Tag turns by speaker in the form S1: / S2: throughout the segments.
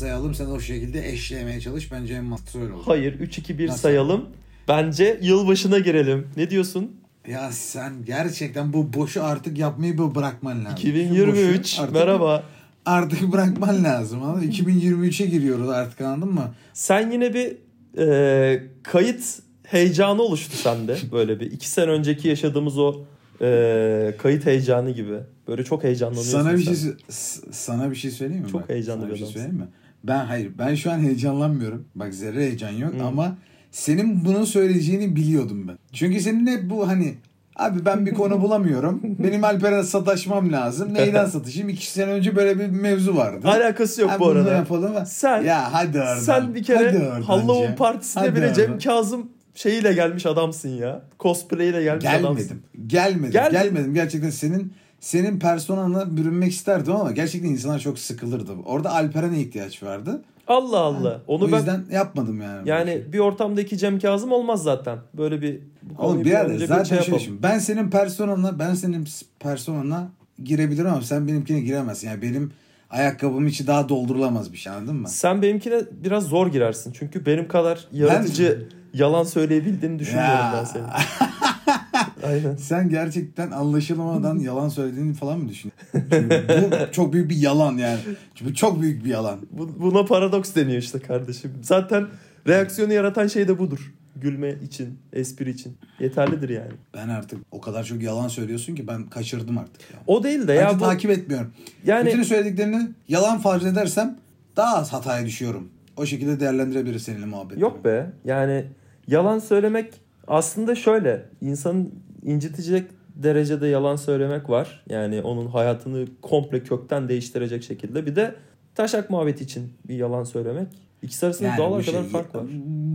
S1: 3 2 1 sayalım sen o şekilde eşlemeye çalış. Bence en mantıklı öyle olur.
S2: Hayır 3 2 1
S1: Nasıl?
S2: sayalım. Bence yılbaşına girelim. Ne diyorsun?
S1: Ya sen gerçekten bu boşu artık yapmayı bu bırakman lazım. Şu
S2: 2023
S1: boşu artık-
S2: merhaba.
S1: Artık bırakman lazım. Anladın? mı? 2023'e giriyoruz artık anladın mı?
S2: Sen yine bir e, kayıt heyecanı oluştu sende. Böyle bir iki sene önceki yaşadığımız o e, kayıt heyecanı gibi. Böyle çok heyecanlanıyorsun
S1: Sana bir şey
S2: sen.
S1: s- sana bir şey söyleyeyim mi?
S2: Çok
S1: Bak,
S2: heyecanlı
S1: sana
S2: bir
S1: şey söyleyeyim mi? Ben hayır ben şu an heyecanlanmıyorum. Bak zerre heyecan yok
S2: Hı.
S1: ama senin bunu söyleyeceğini biliyordum ben. Çünkü senin hep bu hani abi ben bir konu bulamıyorum. Benim Alper'e sataşmam lazım. Neyden satışayım? İki sene önce böyle bir mevzu vardı.
S2: Alakası yok
S1: Ha,
S2: bu arada.
S1: yapalım.
S2: Sen
S1: ya hadi oradan.
S2: sen bir kere Halloween partisine
S1: Hadi
S2: bile Cem. Kazım şeyiyle gelmiş adamsın ya. Cosplay ile gelmiş adamsın.
S1: Gelmedim. Gelmedim.
S2: Gel-
S1: Gelmedim. Gerçekten senin senin personana bürünmek isterdim ama gerçekten insanlar çok sıkılırdı. Orada Alperen'e ihtiyaç vardı.
S2: Allah Allah. Onu
S1: o
S2: ben
S1: yüzden yapmadım yani.
S2: yani bir ortamda iki Cem Kazım olmaz zaten. Böyle bir
S1: Oğlum
S2: bir
S1: bir yerde
S2: bir
S1: zaten
S2: şey
S1: şöyle
S2: yapalım.
S1: düşün. Ben senin personana, ben senin personana girebilirim ama sen benimkine giremezsin. Yani benim ayakkabım içi daha doldurulamaz bir şey anladın mı?
S2: Sen benimkine biraz zor girersin. Çünkü benim kadar yaratıcı yalan söyleyebildiğini düşünmüyorum
S1: Ya.
S2: ben senin. Aynen.
S1: Sen gerçekten anlaşılmadan yalan söylediğini falan mı düşünüyorsun? Çünkü bu çok büyük bir yalan yani. Çünkü çok büyük bir yalan.
S2: Bu- Buna paradoks deniyor işte kardeşim. Zaten reaksiyonu yaratan şey de budur. Gülme için, espri için. Yeterlidir yani.
S1: Ben artık o kadar çok yalan söylüyorsun ki ben kaçırdım artık ya.
S2: O değil de ya bu
S1: takip etmiyorum.
S2: yani
S1: Bütün söylediklerini yalan farz edersem daha az hataya düşüyorum. O şekilde değerlendirebiliriz seninle muhabbet.
S2: yok be. Yani yalan söylemek aslında şöyle. insanın incitecek derecede yalan söylemek var. Yani onun hayatını komple kökten değiştirecek şekilde. Bir de taşak muhabbeti için bir yalan söylemek. İkisi arasında
S1: Yani
S2: doğal
S1: bu
S2: kadar
S1: şey,
S2: fark var.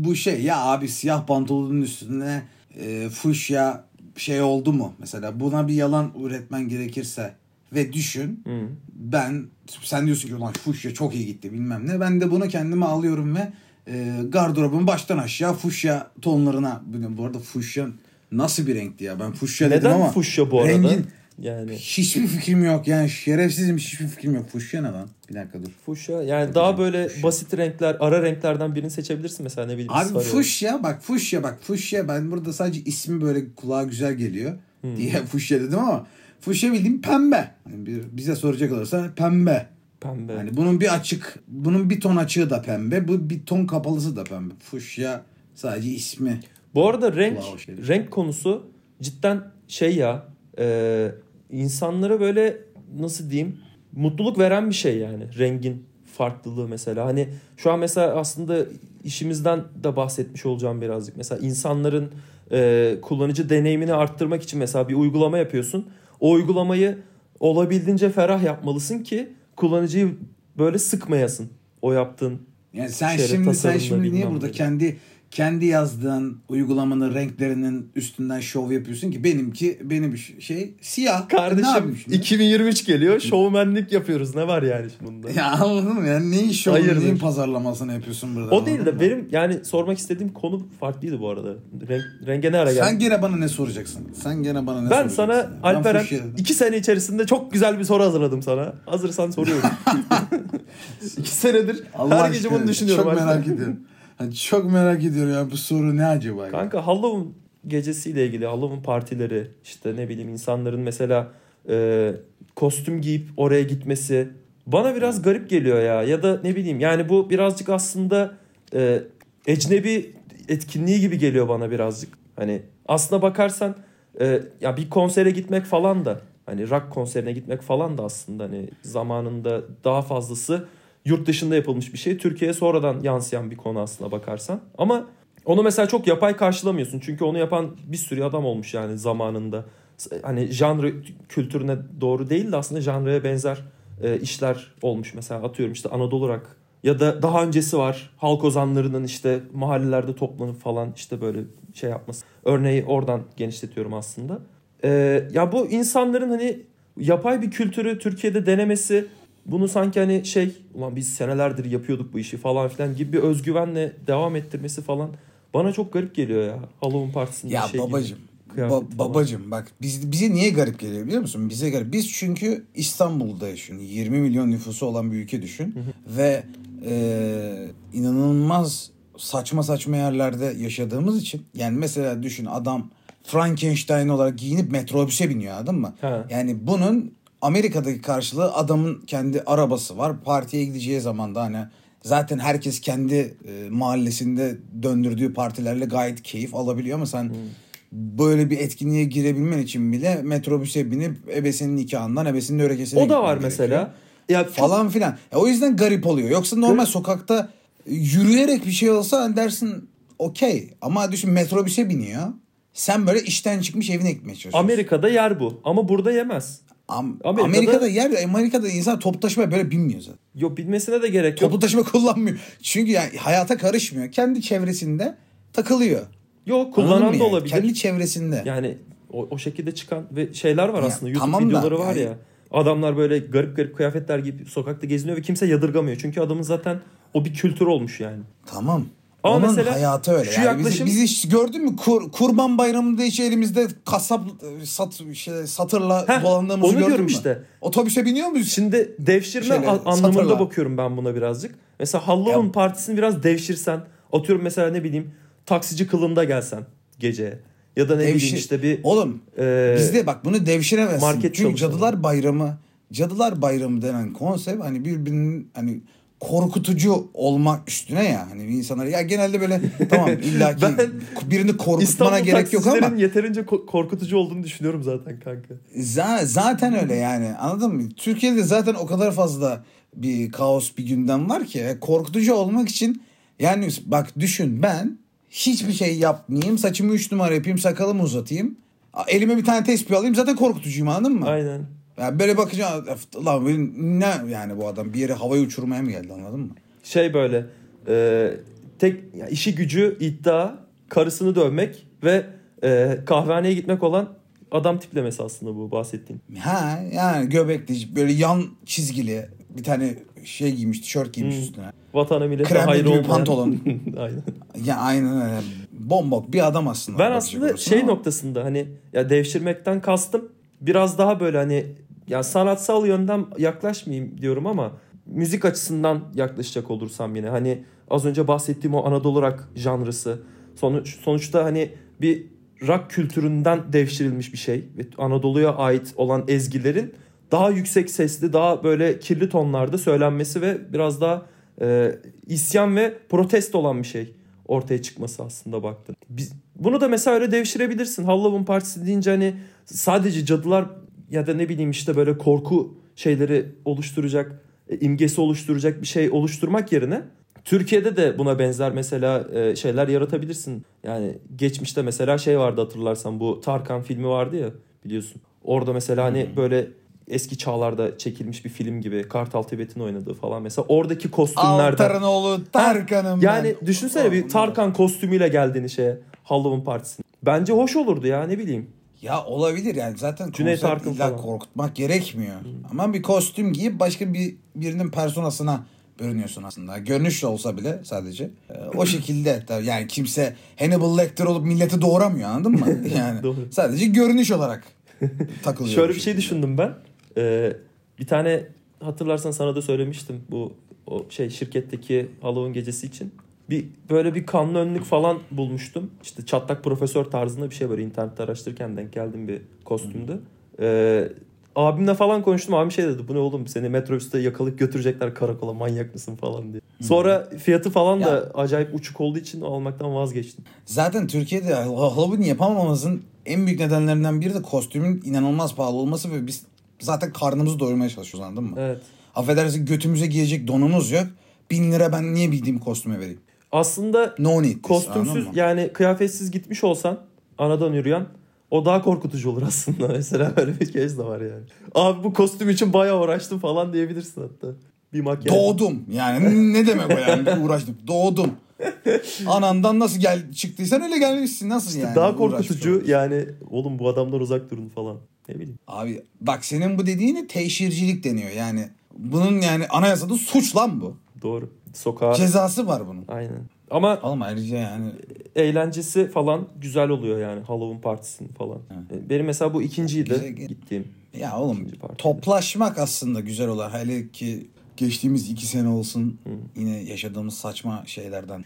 S1: Bu şey ya abi siyah pantolonun üstüne e, fuşya şey oldu mu? Mesela buna bir yalan üretmen gerekirse ve düşün
S2: Hı.
S1: ben sen diyorsun ki ulan fuşya çok iyi gitti bilmem ne. Ben de bunu kendime alıyorum ve e, gardırobumu baştan aşağı fuşya tonlarına bugün bu arada fuşya nasıl bir renkti ya ben fuşya dedim
S2: Neden
S1: ama
S2: fuşya bu arada?
S1: rengin
S2: Yani
S1: hiçbir fikrim yok yani şerefsizim hiçbir fikrim yok. Fuşya ne lan? Bir dakika dur.
S2: fuşya yani daha böyle
S1: Fuşya.
S2: basit renkler, ara renklerden birini seçebilirsin mesela ne bileyim.
S1: Abi fuşya bak fuşya bak fuşya ben burada sadece ismi böyle kulağa güzel geliyor
S2: Hmm.
S1: diye fuşya dedim ama fuşya bildiğim pembe. Yani bir, bize soracak olursa pembe.
S2: Pembe.
S1: Yani bunun bir açık bunun bir ton açığı da pembe bu bir ton kapalısı da pembe. Fuşya sadece ismi.
S2: Bu arada renk renk konusu cidden şey ya e, insanlara böyle nasıl diyeyim mutluluk veren bir şey yani rengin farklılığı mesela. Hani şu an mesela aslında işimizden de bahsetmiş olacağım birazcık. Mesela insanların e, kullanıcı deneyimini arttırmak için mesela bir uygulama yapıyorsun. O uygulamayı olabildiğince ferah yapmalısın ki kullanıcıyı böyle sıkmayasın. O yaptığın
S1: Yani sen şimdi sen şimdi niye burada kendi kendi yazdığın uygulamanın renklerinin üstünden şov yapıyorsun ki benimki benim şey siyah. E,
S2: Kardeşim
S1: şimdi?
S2: 2023 geliyor. Şovmenlik yapıyoruz. Ne var yani şimdi bunda?
S1: Ya anladın mı? Yani neyin şovu,
S2: Hayırdır?
S1: neyin pazarlamasını yapıyorsun burada?
S2: o değil de
S1: mı?
S2: benim yani sormak istediğim konu farklıydı bu arada. Renk, renge ne ara geldi?
S1: Sen gene bana ne soracaksın? Sen gene bana ne
S2: ben
S1: soracaksın?
S2: sana?
S1: Ben
S2: Alperen
S1: fuşya dedim.
S2: iki sene içerisinde çok güzel bir soru hazırladım sana. Hazırsan soruyorum. iki senedir
S1: Allah
S2: her gece bunu düşünüyorum.
S1: Çok
S2: Alperen.
S1: merak ediyorum. Hani çok merak ediyorum ya bu soru ne acaba? ya?
S2: Kanka Halloween gecesiyle ilgili Halloween partileri işte ne bileyim insanların mesela e, kostüm giyip oraya gitmesi bana biraz garip geliyor ya ya da ne bileyim yani bu birazcık aslında e, ecnebi etkinliği gibi geliyor bana birazcık. Hani aslına bakarsan e, ya bir konsere gitmek falan da hani rock konserine gitmek falan da aslında hani zamanında daha fazlası yurt dışında yapılmış bir şey. Türkiye'ye sonradan yansıyan bir konu aslına bakarsan. Ama onu mesela çok yapay karşılamıyorsun. Çünkü onu yapan bir sürü adam olmuş yani zamanında. Hani janr kültürüne doğru değil de aslında janraya benzer e, işler olmuş. Mesela atıyorum işte Anadolu Rock ya da daha öncesi var. Halk ozanlarının işte mahallelerde toplanıp falan işte böyle şey yapması. Örneği oradan genişletiyorum aslında. E, ya bu insanların hani yapay bir kültürü Türkiye'de denemesi bunu sanki hani şey ulan biz senelerdir yapıyorduk bu işi falan filan gibi bir özgüvenle devam ettirmesi falan bana çok garip geliyor ya Halloween partisinde
S1: Ya
S2: şey gibi.
S1: babacım
S2: kıyafeti
S1: Ba- babacım bak biz, bize niye garip geliyor biliyor musun? Bize garip. Biz çünkü İstanbul'da yaşıyoruz. 20 milyon nüfusu olan bir ülke düşün. Ve e, inanılmaz saçma saçma yerlerde yaşadığımız için. Yani mesela düşün adam Frankenstein olarak giyinip metrobüse biniyor anladın mı? Yani bunun Amerika'daki karşılığı adamın kendi arabası var. Partiye gideceği zaman da hani zaten herkes kendi e, mahallesinde döndürdüğü partilerle gayet keyif alabiliyor ama sen böyle bir etkinliğe girebilmen için bile metrobüse binip ebesinin nikahından ebesinin örekesine
S2: O da var mesela. Ya
S1: Falan filan. Ya o yüzden garip oluyor. Yoksa normal sokakta yürüyerek bir şey olsa hani dersin okey. Ama düşün metrobüse biniyor. Sen böyle işten çıkmış evine gitmeye çalışıyorsun.
S2: Amerika'da yer bu ama burada yemez.
S1: Am-
S2: Amerika'da-
S1: Amerika'da, yer Amerika'da insan toplu taşıma böyle binmiyor zaten.
S2: Yok bilmesine de gerek yok.
S1: Toplu taşıma kullanmıyor. Çünkü yani hayata karışmıyor. Kendi çevresinde takılıyor.
S2: Yok
S1: Anladın
S2: kullanan
S1: mı
S2: da
S1: yani?
S2: olabilir.
S1: Kendi çevresinde.
S2: Yani o, o şekilde çıkan ve şeyler var
S1: Ya,
S2: aslında. YouTube
S1: tamam da
S2: videoları var
S1: yani-
S2: ya. Adamlar böyle garip garip kıyafetler giyip sokakta geziniyor ve kimse yadırgamıyor. Çünkü adamın zaten o bir kültür olmuş yani.
S1: Tamam.
S2: Ama
S1: Onun
S2: mesela
S1: hayatı öyle.
S2: şu
S1: yani
S2: yaklaşım-
S1: bizi hiç gördün mü? Kur- kurban bayramında hiç elimizde kasap sat, şey, satırla
S2: Heh,
S1: dolandığımızı
S2: onu
S1: gördün mü?
S2: işte.
S1: Otobüse biniyor muyuz?
S2: Şimdi devşirme
S1: Şeyle,
S2: a- anlamında
S1: satırla.
S2: bakıyorum ben buna birazcık. Mesela Halloween
S1: Ya-
S2: partisini biraz devşirsen. Atıyorum mesela ne bileyim taksici kılığında gelsen gece. Ya da ne bileyim
S1: Devşir-
S2: işte bir
S1: Oğlum
S2: e,
S1: bizde bak bunu devşiremezsin.
S2: market
S1: Çünkü
S2: çalışanı.
S1: Cadılar Bayramı Cadılar Bayramı denen konsept hani birbirinin hani korkutucu olmak üstüne ya hani insanlar ya genelde böyle tamam illaki
S2: Ben
S1: birini korkutmana
S2: İstanbul
S1: gerek yok ama
S2: yeterince ko- korkutucu olduğunu düşünüyorum zaten kanka.
S1: za- zaten öyle yani anladın mı? Türkiye'de zaten o kadar fazla bir kaos bir gündem var ki e, korkutucu olmak için yani bak düşün ben hiçbir şey yapmayayım saçımı 3 numara yapayım sakalımı uzatayım elime bir tane tespih alayım zaten korkutucuyum anladın mı?
S2: Aynen.
S1: Yani böyle bakınca lan benim ne yani bu adam bir yere havayı uçurmaya mı geldi anladın mı?
S2: Şey böyle e, tek ya işi gücü iddia karısını dövmek ve e, kahvehaneye gitmek olan adam tiplemesi aslında bu bahsettiğin.
S1: Ha yani göbekli böyle yan çizgili bir tane şey giymiş tişört giymiş
S2: Hmm.
S1: üstüne.
S2: Vatana millete
S1: Kremli
S2: hayır olmayan.
S1: pantolon.
S2: Aynen.
S1: Ya aynen öyle. Bombok bir adam aslında.
S2: Ben aslında şey
S1: ama.
S2: noktasında hani ya devşirmekten kastım biraz daha böyle hani ya sanatsal yönden yaklaşmayayım diyorum ama müzik açısından yaklaşacak olursam yine hani az önce bahsettiğim o Anadolu rock janrısı sonuç sonuçta hani bir rock kültüründen devşirilmiş bir şey ve Anadolu'ya ait olan ezgilerin daha yüksek sesli daha böyle kirli tonlarda söylenmesi ve biraz daha e, isyan ve protesto olan bir şey ortaya çıkması aslında baktın. Biz, bunu da mesela öyle devşirebilirsin. Halloween partisi deyince hani sadece cadılar ya da ne bileyim işte böyle korku şeyleri oluşturacak, e, imgesi oluşturacak bir şey oluşturmak yerine Türkiye'de de buna benzer mesela e, şeyler yaratabilirsin. Yani geçmişte mesela şey vardı hatırlarsan bu Tarkan filmi vardı ya biliyorsun. Orada mesela hani böyle eski çağlarda çekilmiş bir film gibi Kartal Tibet'in oynadığı falan mesela oradaki kostümlerden
S1: Altar'ın oğlu Tarkan'ım
S2: yani
S1: ben.
S2: düşünsene bir Tarkan kostümüyle geldiğini şeye Halloween partisine. Bence hoş olurdu ya ne bileyim.
S1: Ya olabilir yani zaten
S2: Cüneyt
S1: konsept illa
S2: falan.
S1: korkutmak gerekmiyor. Ama bir kostüm giyip başka bir birinin personasına bürünüyorsun aslında. Görünüşle olsa bile sadece. Ee, o şekilde tabii yani kimse Hannibal Lecter olup milleti doğuramıyor anladın mı? Yani
S2: Doğru.
S1: sadece görünüş olarak takılıyor.
S2: Şöyle bir şey düşündüm ben. Ee, bir tane hatırlarsan sana da söylemiştim bu o şey şirketteki Halloween gecesi için. Bir böyle bir kanlı önlük falan bulmuştum. İşte çatlak profesör tarzında bir şey böyle internette araştırırken denk geldim bir kostümde. Ee, abimle falan konuştum. Abim şey dedi. Bu ne oğlum seni metrobüste yakalayıp götürecekler karakola manyak mısın falan diye. Sonra fiyatı falan da
S1: Ya.
S2: acayip uçuk olduğu için almaktan vazgeçtim.
S1: Zaten Türkiye'de Halloween yapamamamızın en büyük nedenlerinden biri de kostümün inanılmaz pahalı olması ve biz zaten karnımızı doyurmaya çalışıyoruz anladın mı?
S2: Evet.
S1: Affedersin götümüze giyecek donumuz yok. Bin lira ben niye bildiğim kostüme vereyim?
S2: Aslında
S1: No need.
S2: kostümsüz yani kıyafetsiz gitmiş olsan anadan yürüyen o daha korkutucu olur aslında. Mesela öyle bir kez de var yani. Abi bu kostüm için bayağı uğraştım falan diyebilirsin hatta. Bir makyaj.
S1: Doğdum. Yani ne demek o yani uğraştım. Doğdum. Anandan nasıl gel çıktıysan öyle gelmişsin. Nasıl yani?
S2: daha korkutucu yani oğlum bu adamdan uzak durun falan. Ne bileyim.
S1: Abi bak senin bu dediğine teşhircilik deniyor. Yani bunun yani anayasada suç lan bu.
S2: Doğru. Sokağa.
S1: Cezası var bunun.
S2: Aynen. Ama
S1: Oğlum ayrıca yani
S2: eğlencesi falan güzel oluyor yani Halloween partisinin falan. E, Benim mesela bu ikinciydi
S1: Güzel.
S2: gittiğim.
S1: Ya oğlum toplaşmak aslında güzel olur. Hele ki geçtiğimiz iki sene olsun yine yaşadığımız saçma şeylerden.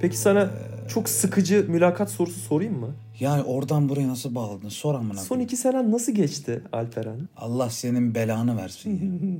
S2: Peki sana çok sıkıcı mülakat sorusu sorayım mı?
S1: Yani oradan buraya nasıl bağladın? Sor amına
S2: Son iki senen nasıl geçti Alperen?
S1: Allah senin belanı versin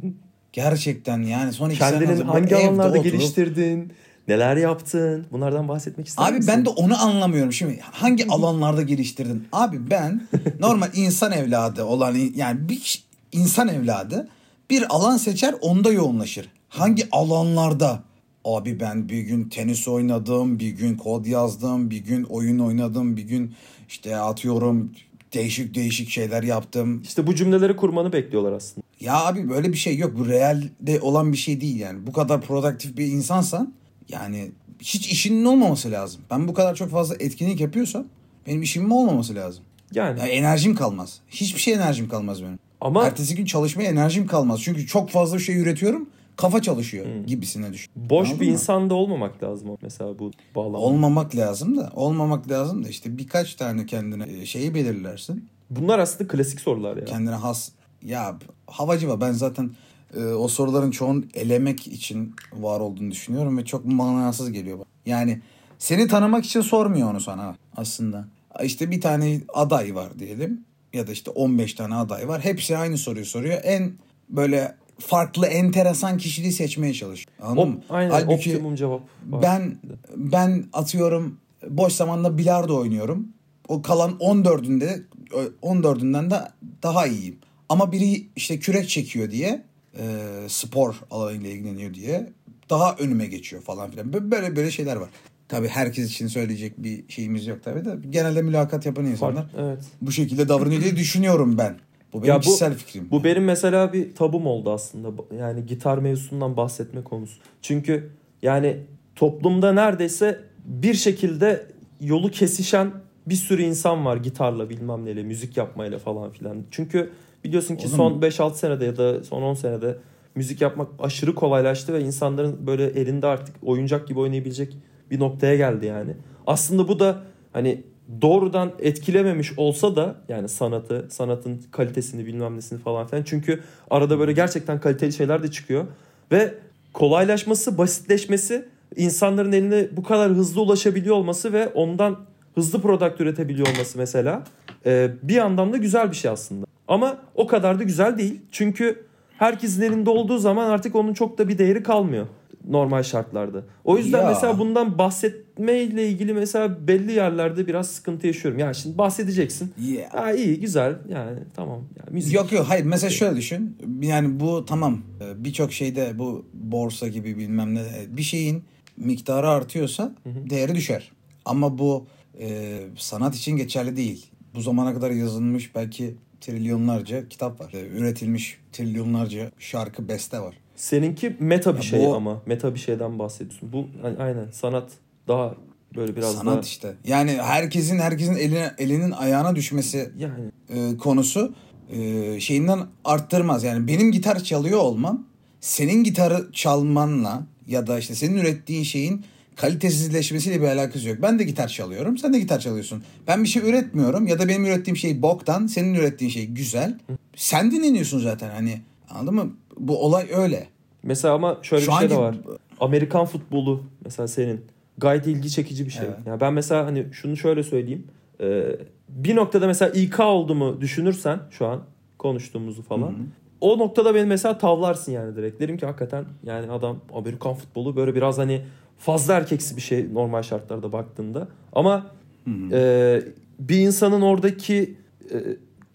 S1: ya. Gerçekten yani son iki sene
S2: Kendini
S1: bu
S2: hangi alanlarda
S1: oturup-
S2: geliştirdin? Neler yaptın? Bunlardan bahsetmek ister
S1: Abi
S2: misin?
S1: ben de onu anlamıyorum. Şimdi hangi alanlarda geliştirdin? Abi ben normal insan evladı olan yani bir insan evladı bir alan seçer onda yoğunlaşır. Hangi alanlarda? Abi ben bir gün tenis oynadım, bir gün kod yazdım, bir gün oyun oynadım, bir gün işte atıyorum değişik değişik şeyler yaptım.
S2: İşte bu cümleleri kurmanı bekliyorlar aslında.
S1: Ya abi böyle bir şey yok. Bu realde olan bir şey değil yani. Bu kadar produktif bir insansan yani hiç işinin olmaması lazım. Ben bu kadar çok fazla etkinlik yapıyorsam benim işimin olmaması lazım.
S2: Yani
S1: Ya enerjim kalmaz. Hiçbir şey enerjim kalmaz benim.
S2: ama
S1: Ertesi gün çalışmaya enerjim kalmaz. Çünkü çok fazla şey üretiyorum. Kafa çalışıyor gibisine düşün.
S2: boş
S1: Anladın
S2: bir
S1: mı?
S2: insan da olmamak lazım mesela bu bağlamda.
S1: Olmamak lazım da. Olmamak lazım da işte birkaç tane kendine e, şeyi belirlersin.
S2: Bunlar aslında klasik sorular ya.
S1: kendine has ya havacı var ben zaten e, o soruların çoğunu elemek için var olduğunu düşünüyorum ve çok manasız geliyor. Yani seni tanımak için sormuyor onu sana aslında. İşte bir tane aday var diyelim ya da işte 15 tane aday var. Hepsi aynı soruyu soruyor. En böyle farklı enteresan kişiliği seçmeye çalışıyor. Anladın
S2: O,
S1: mı?
S2: aynen
S1: Halbuki
S2: optimum cevap. var.
S1: ben ben atıyorum boş zamanda bilardo oynuyorum. O kalan 14'ünde 14'ünden de daha iyiyim. Ama biri işte kürek çekiyor diye e, spor alanıyla ilgileniyor diye daha önüme geçiyor falan filan. Bö- Böyle böyle şeyler var. Tabii herkes için söyleyecek bir şeyimiz yok tabii de. Genelde mülakat yapan insanlar
S2: Fark- evet.
S1: bu şekilde davranıyor diye düşünüyorum ben. Bu benim
S2: Ya bu-
S1: kişisel fikrim.
S2: Bu benim mesela bir tabum oldu aslında. Yani gitar mevzusundan bahsetme konusu. Çünkü yani toplumda neredeyse bir şekilde yolu kesişen bir sürü insan var gitarla bilmem neyle, müzik yapmayla falan filan. Çünkü biliyorsun ki
S1: Oğlum-
S2: son 5-6 senede ya da son 10 senede müzik yapmak aşırı kolaylaştı ve insanların böyle elinde artık oyuncak gibi oynayabilecek bir noktaya geldi yani. Aslında bu da hani doğrudan etkilememiş olsa da yani sanatı, sanatın kalitesini bilmem nesini falan filan. Çünkü arada böyle gerçekten kaliteli şeyler de çıkıyor. Ve kolaylaşması, basitleşmesi, insanların eline bu kadar hızlı ulaşabiliyor olması ve ondan hızlı product üretebiliyor olması mesela e, bir yandan da güzel bir şey aslında. Ama o kadar da güzel değil. Çünkü herkesin elinde olduğu zaman artık onun çok da bir değeri kalmıyor normal şartlarda. O yüzden
S1: Ya.
S2: mesela bundan bahsetmeyle ilgili mesela belli yerlerde biraz sıkıntı yaşıyorum. Yani şimdi bahsedeceksin.
S1: Yeah.
S2: Ha iyi güzel yani tamam. Yani müzik.
S1: Yok yok hayır mesela şöyle düşün. Yani bu tamam e, birçok şeyde bu borsa gibi bilmem ne e, bir şeyin miktarı artıyorsa değeri düşer. Ama bu e, sanat için geçerli değil. Bu zamana kadar yazılmış belki trilyonlarca kitap var. E, üretilmiş trilyonlarca şarkı beste var.
S2: Seninki meta bir
S1: Ya
S2: şey
S1: bu-
S2: ama meta bir şeyden bahsediyorsun. Bu hani aynen sanat daha böyle biraz
S1: sanat
S2: daha
S1: işte. Yani herkesin herkesin eline, elinin ayağına düşmesi
S2: yani
S1: e, konusu e, şeyinden arttırmaz. Yani benim gitar çalıyor olmam senin gitarı çalmanla ya da işte senin ürettiğin şeyin kalitesizleşmesiyle bir alakası yok. Ben de gitar çalıyorum, sen de gitar çalıyorsun. Ben bir şey üretmiyorum ya da benim ürettiğim şey boktan, senin ürettiğin şey güzel. Sen dinleniyorsun zaten hani anladın mı? Bu olay öyle.
S2: Mesela ama şöyle
S1: Şu
S2: bir şey de var. Amerikan futbolu mesela senin gayet ilgi çekici bir şey.
S1: Evet.
S2: Yani ben mesela hani şunu şöyle söyleyeyim. Ee, bir noktada mesela İK oldu mu düşünürsen şu an konuştuğumuzu falan. O noktada beni mesela tavlarsın yani direkt. Derim ki hakikaten yani adam Amerikan futbolu böyle biraz hani fazla erkeksi bir şey normal şartlarda baktığında. Ama e, bir insanın oradaki e,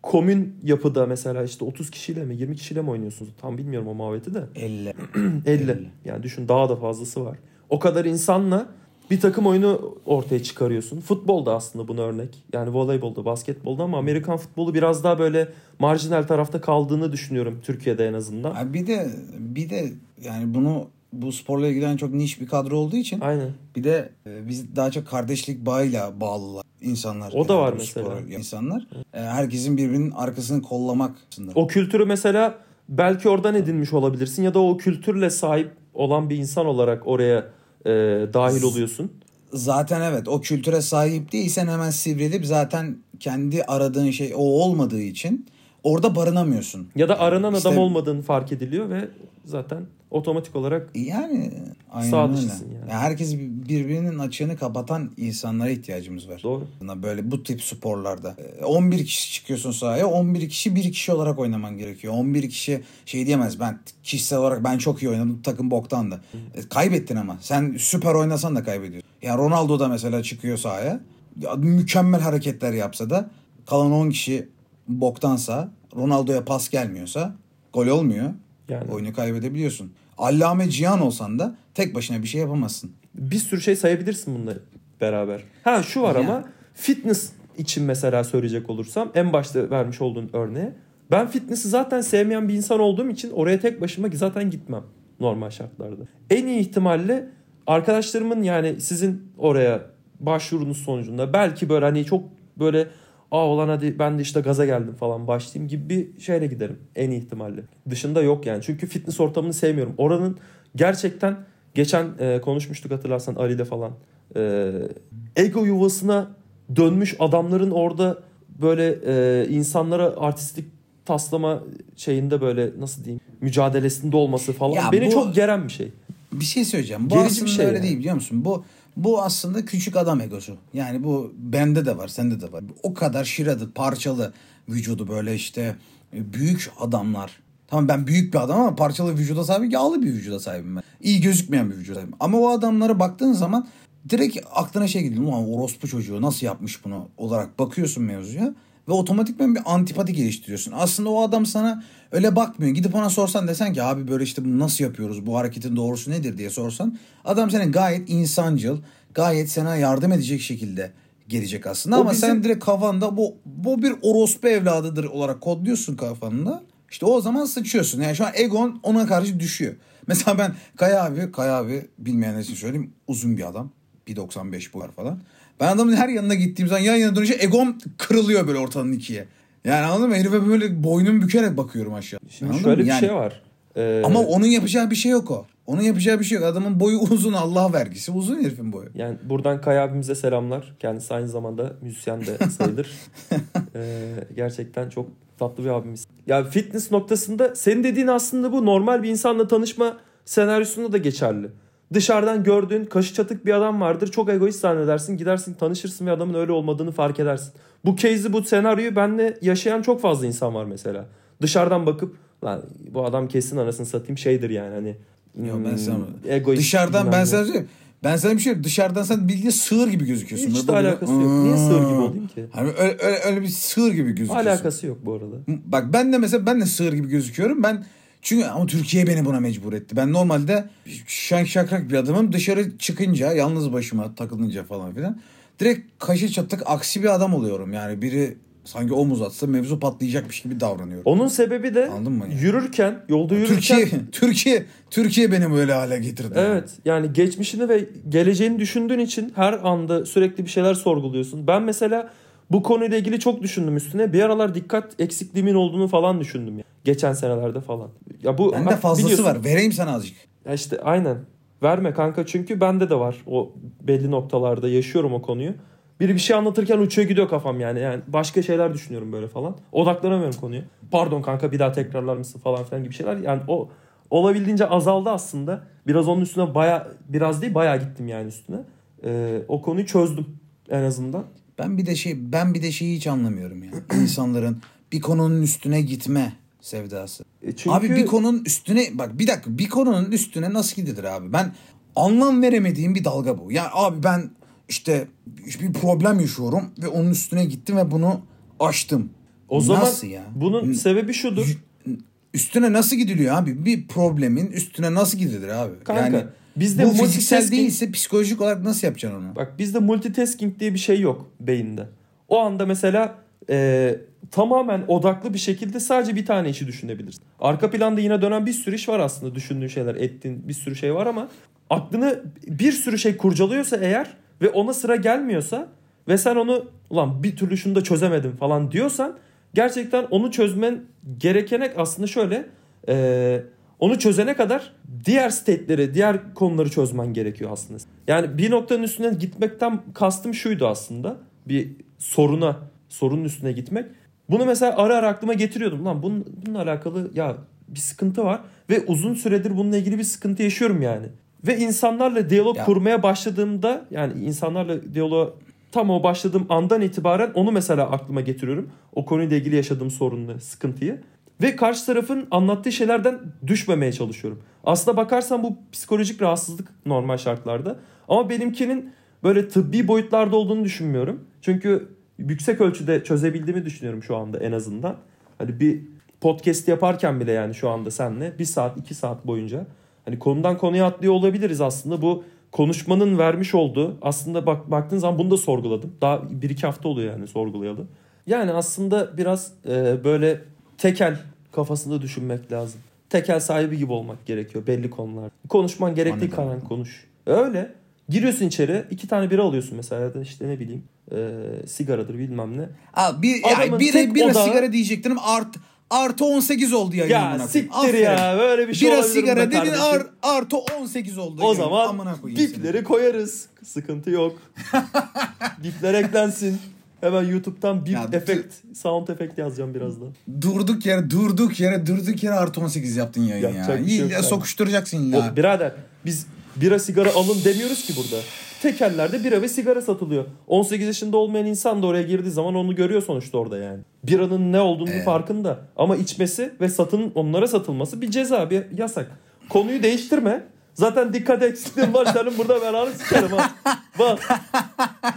S2: komün yapıda mesela işte 30 kişiyle mi 20 kişiyle mi oynuyorsunuz? Tam bilmiyorum o muhabbeti de.
S1: Elle.
S2: 50. Yani düşün daha da fazlası var. O kadar insanla bir takım oyunu ortaya çıkarıyorsun. Futbolda aslında buna örnek. Yani voleybolda, basketbolda ama Amerikan futbolu biraz daha böyle marjinal tarafta kaldığını düşünüyorum Türkiye'de en azından.
S1: Bir de bir de yani bunu bu sporla ilgilenen çok niş bir kadro olduğu için
S2: Aynen.
S1: Bir de e, biz daha çok kardeşlik bağıyla bağlılar insanlar.
S2: O da
S1: Yani
S2: var
S1: bu
S2: mesela.
S1: insanlar. E, herkesin birbirinin arkasını kollamak aslında.
S2: O kültürü mesela belki oradan edinmiş olabilirsin ya da o kültürle sahip olan bir insan olarak oraya e, dahil oluyorsun.
S1: Zaten evet o kültüre sahip değilsen hemen sivrilip zaten kendi aradığın şey o olmadığı için orada barınamıyorsun.
S2: Ya da aranan
S1: İşte-
S2: adam olmadığını fark ediliyor ve zaten otomatik olarak
S1: Yani aynen
S2: Sağ dışısın yani.
S1: Yani herkes birbirinin açığını kapatan insanlara ihtiyacımız var.
S2: doğru.
S1: Böyle bu tip sporlarda. Ee, 11 kişi çıkıyorsun sahaya. 11 kişi bir kişi olarak oynaman gerekiyor. 11 kişi şey diyemez. Ben kişisel olarak ben çok iyi oynadım. Takım boktandı. E, kaybettin ama. Sen süper oynasan da kaybediyorsun. Yani Ronaldo da mesela çıkıyor sahaya. Ya, mükemmel hareketler yapsa da kalan 10 kişi boktansa Ronaldo'ya pas gelmiyorsa gol olmuyor.
S2: Yani.
S1: Oyunu kaybedebiliyorsun. Allame Cihan olsan da tek başına bir şey yapamazsın.
S2: Bir sürü şey sayabilirsin bununla beraber. Ha şu var
S1: Ya.
S2: ama fitness için mesela söyleyecek olursam en başta vermiş olduğun örneğe ben fitness'i zaten sevmeyen bir insan olduğum için oraya tek başıma zaten gitmem normal şartlarda. En iyi ihtimalle arkadaşlarımın yani sizin oraya başvurunuz sonucunda belki böyle hani çok böyle aa olan hadi ben de işte gaza geldim falan başlayayım gibi bir şeyle giderim en iyi ihtimalle. Dışında yok yani. Çünkü fitness ortamını sevmiyorum. Oranın gerçekten geçen e, konuşmuştuk hatırlarsan Ali'de falan. E, ego yuvasına dönmüş adamların orada böyle e, insanlara artistik taslama şeyinde böyle nasıl diyeyim mücadelesinde olması falan
S1: Ya
S2: beni
S1: bu-
S2: çok geren bir şey.
S1: Bir şey söyleyeceğim. Bu
S2: Gerici bir
S1: aslında
S2: şey
S1: öyle
S2: yani.
S1: değil biliyor musun? Bu bu aslında küçük adam egosu. Yani bu bende de var, sende de var. O kadar şiradı, parçalı vücudu böyle işte e, büyük adamlar. Tamam ben büyük bir adam ama parçalı vücuda sahibim, yağlı bir vücuda sahibim ben. İyi gözükmeyen bir vücuda sahibim. Ama o adamlara baktığın zaman direkt aklına şey geliyor. Ulan orospu çocuğu nasıl yapmış bunu olarak bakıyorsun mevzuya. Ve otomatikman bir antipati geliştiriyorsun. Aslında o adam sana öyle bakmıyor. Gidip ona sorsan desen ki abi böyle işte bunu nasıl yapıyoruz? Bu hareketin doğrusu nedir diye sorsan. Adam senin gayet insancıl, gayet sana yardım edecek şekilde gelecek aslında.
S2: O
S1: Ama
S2: bizim-
S1: sen direkt kafanda bu, bu bir orospu evladıdır olarak kodluyorsun kafanda. İşte o zaman sıçıyorsun. Yani şu an egon ona karşı düşüyor. Mesela ben Kaya abi, Kaya abi bilmeyenler için söyleyeyim uzun bir adam. 1.95 bu var falan. Ben adamın her yanına gittiğim zaman yan yana dönünce egom kırılıyor böyle ortadan ikiye. Yani anladın mı? Herife böyle boynum bükerek bakıyorum aşağı.
S2: Şimdi
S1: Anladın
S2: şöyle
S1: mı?
S2: bir
S1: Yani-
S2: şey var. Ee,
S1: Ama onun yapacağı bir şey yok o. Onun yapacağı bir şey yok. Adamın boyu uzun Allah vergisi. Uzun herifin boyu.
S2: Yani buradan Kaya abimize selamlar. Kendisi aynı zamanda müzisyen de sayılır. Ee, gerçekten çok tatlı bir abimiz. Ya fitness noktasında senin dediğin aslında bu normal bir insanla tanışma senaryosunda da geçerli. Dışarıdan gördüğün kaşı çatık bir adam vardır. Çok egoist zannedersin. Gidersin tanışırsın ve adamın öyle olmadığını fark edersin. Bu case'i bu senaryoyu benle yaşayan çok fazla insan var mesela. Dışarıdan bakıp lan bu adam kesin anasını satayım şeydir yani hani.
S1: Yok, ben
S2: hmm,
S1: sana-
S2: egoist
S1: Dışarıdan ben sana söyleyeyim. Ben sana bir şey. Dışarıdan sen bildiğin sığır gibi gözüküyorsun.
S2: Hiç de alakası yok. Niye sığır gibi olayım ki?
S1: Hani öyle, öyle, öyle bir sığır gibi gözüküyorsun.
S2: Alakası yok bu arada.
S1: Bak ben de mesela ben de sığır gibi gözüküyorum. Ben çünkü ama Türkiye beni buna mecbur etti. Ben normalde şan şakrak bir adamım. Dışarı çıkınca yalnız başıma takılınca falan filan. Direkt kaşı çatık aksi bir adam oluyorum. Yani biri sanki omuz atsa mevzu patlayacakmış gibi davranıyorum.
S2: Onun sebebi de
S1: Anladın mı yani?
S2: yürürken, yolda yürürken
S1: Türkiye Türkiye Türkiye beni böyle hale getirdi.
S2: Evet yani geçmişini ve geleceğini düşündüğün için her anda sürekli bir şeyler sorguluyorsun. Ben mesela bu konuyla ilgili çok düşündüm üstüne. Bir aralar dikkat eksikliğimin olduğunu falan düşündüm. Ya. Geçen senelerde falan. Ya bu
S1: Bende
S2: bak,
S1: fazlası
S2: biliyorsun-
S1: var. Vereyim sana azıcık.
S2: Ya işte aynen. Verme kanka çünkü bende de var. O belli noktalarda yaşıyorum o konuyu. Biri bir şey anlatırken uçuyor gidiyor kafam yani. Yani başka şeyler düşünüyorum böyle falan. Odaklanamıyorum konuya. Pardon kanka bir daha tekrarlar mısın falan filan gibi şeyler. Yani o olabildiğince azaldı aslında. Biraz onun üstüne baya biraz değil bayağı gittim yani üstüne. Ee, o konuyu çözdüm en azından.
S1: Ben bir de şey ben bir de şeyi hiç anlamıyorum ya. İnsanların bir konunun üstüne gitme sevdası.
S2: E çünkü
S1: Abi bir konunun üstüne bak bir dakika bir konunun üstüne nasıl gidilir abi? Ben anlam veremediğim bir dalga bu. Yani abi ben işte bir problem yaşıyorum ve onun üstüne gittim ve bunu aştım.
S2: o zaman
S1: nasıl ya?
S2: bunun sebebi şudur.
S1: Üstüne nasıl gidiliyor abi? Bir problemin üstüne nasıl gidilir abi?
S2: Kanka
S1: yani
S2: bizde
S1: bu fiziksel değilse psikolojik olarak nasıl yapacaksın onu?
S2: Bak bizde multitasking diye bir şey yok beyinde. O anda mesela e, tamamen odaklı bir şekilde sadece bir tane işi düşünebilirsin. Arka planda yine dönen bir sürü iş var aslında düşündüğün şeyler, ettiğin bir sürü şey var ama aklını bir sürü şey kurcalıyorsa eğer ve ona sıra gelmiyorsa ve sen onu ulan bir türlü şunu da çözemedim falan diyorsan gerçekten onu çözmen gerekenek aslında şöyle e, Onu çözene kadar diğer state'leri, diğer konuları çözmen gerekiyor aslında. Yani bir noktanın üstüne gitmekten kastım şuydu aslında. Bir soruna, sorunun üstüne gitmek. Bunu mesela ara ara aklıma getiriyordum. Lan bunun, bununla alakalı ya bir sıkıntı var ve uzun süredir bununla ilgili bir sıkıntı yaşıyorum yani. Ve insanlarla diyalog
S1: Ya.
S2: kurmaya başladığımda yani insanlarla diyalog tam o başladığım andan itibaren onu mesela aklıma getiriyorum. O konuyla ilgili yaşadığım sorunlu sıkıntıyı. Ve karşı tarafın anlattığı şeylerden düşmemeye çalışıyorum. Aslında bakarsan bu psikolojik rahatsızlık normal şartlarda. Ama benimkinin böyle tıbbi boyutlarda olduğunu düşünmüyorum. Çünkü yüksek ölçüde çözebildiğimi düşünüyorum şu anda en azından. Hani bir podcast yaparken bile yani şu anda senle bir saat iki saat boyunca hani konudan konuya atlıyor olabiliriz aslında bu konuşmanın vermiş olduğu aslında bak baktığın zaman bunu da sorguladım. Daha bir iki hafta oluyor yani sorgulayalı. Yani aslında biraz e, böyle tekel kafasında düşünmek lazım. Tekel sahibi gibi olmak gerekiyor belli konular. Konuşman gerektiği kadar konuş. Öyle. Giriyorsun içeri iki tane bira alıyorsun mesela ya da işte ne bileyim e, sigaradır bilmem ne.
S1: Abi bir, ya, bir, bira
S2: odağı-
S1: sigara diyecektim art, artı 18 oldu yayın
S2: Ya siktir ya böyle bir şey
S1: Bira sigara dedin ar, artı 18 oldu.
S2: O
S1: yayın.
S2: zaman
S1: koyayım seni.
S2: bipleri koyarız. Sıkıntı yok. Bipler eklensin. Hemen YouTube'dan
S1: Ya,
S2: efekt, sound efekt yazacağım birazdan.
S1: Durduk yere durduk yere durduk yere artı 18 yaptın yayın ya.
S2: Yapacak bir şey
S1: İlla sokuşturacaksın illa.
S2: O, birader biz bira sigara alın demiyoruz ki burada. Tekellerde bira ve sigara satılıyor. 18 yaşında olmayan insan da oraya girdiği zaman onu görüyor sonuçta orada yani. Biranın ne olduğunu
S1: Evet.
S2: farkında. Ama içmesi ve satın onlara satılması bir ceza, bir yasak. Konuyu değiştirme. Zaten dikkat eksikliğin var senin burada belanı sikerim ha. Bak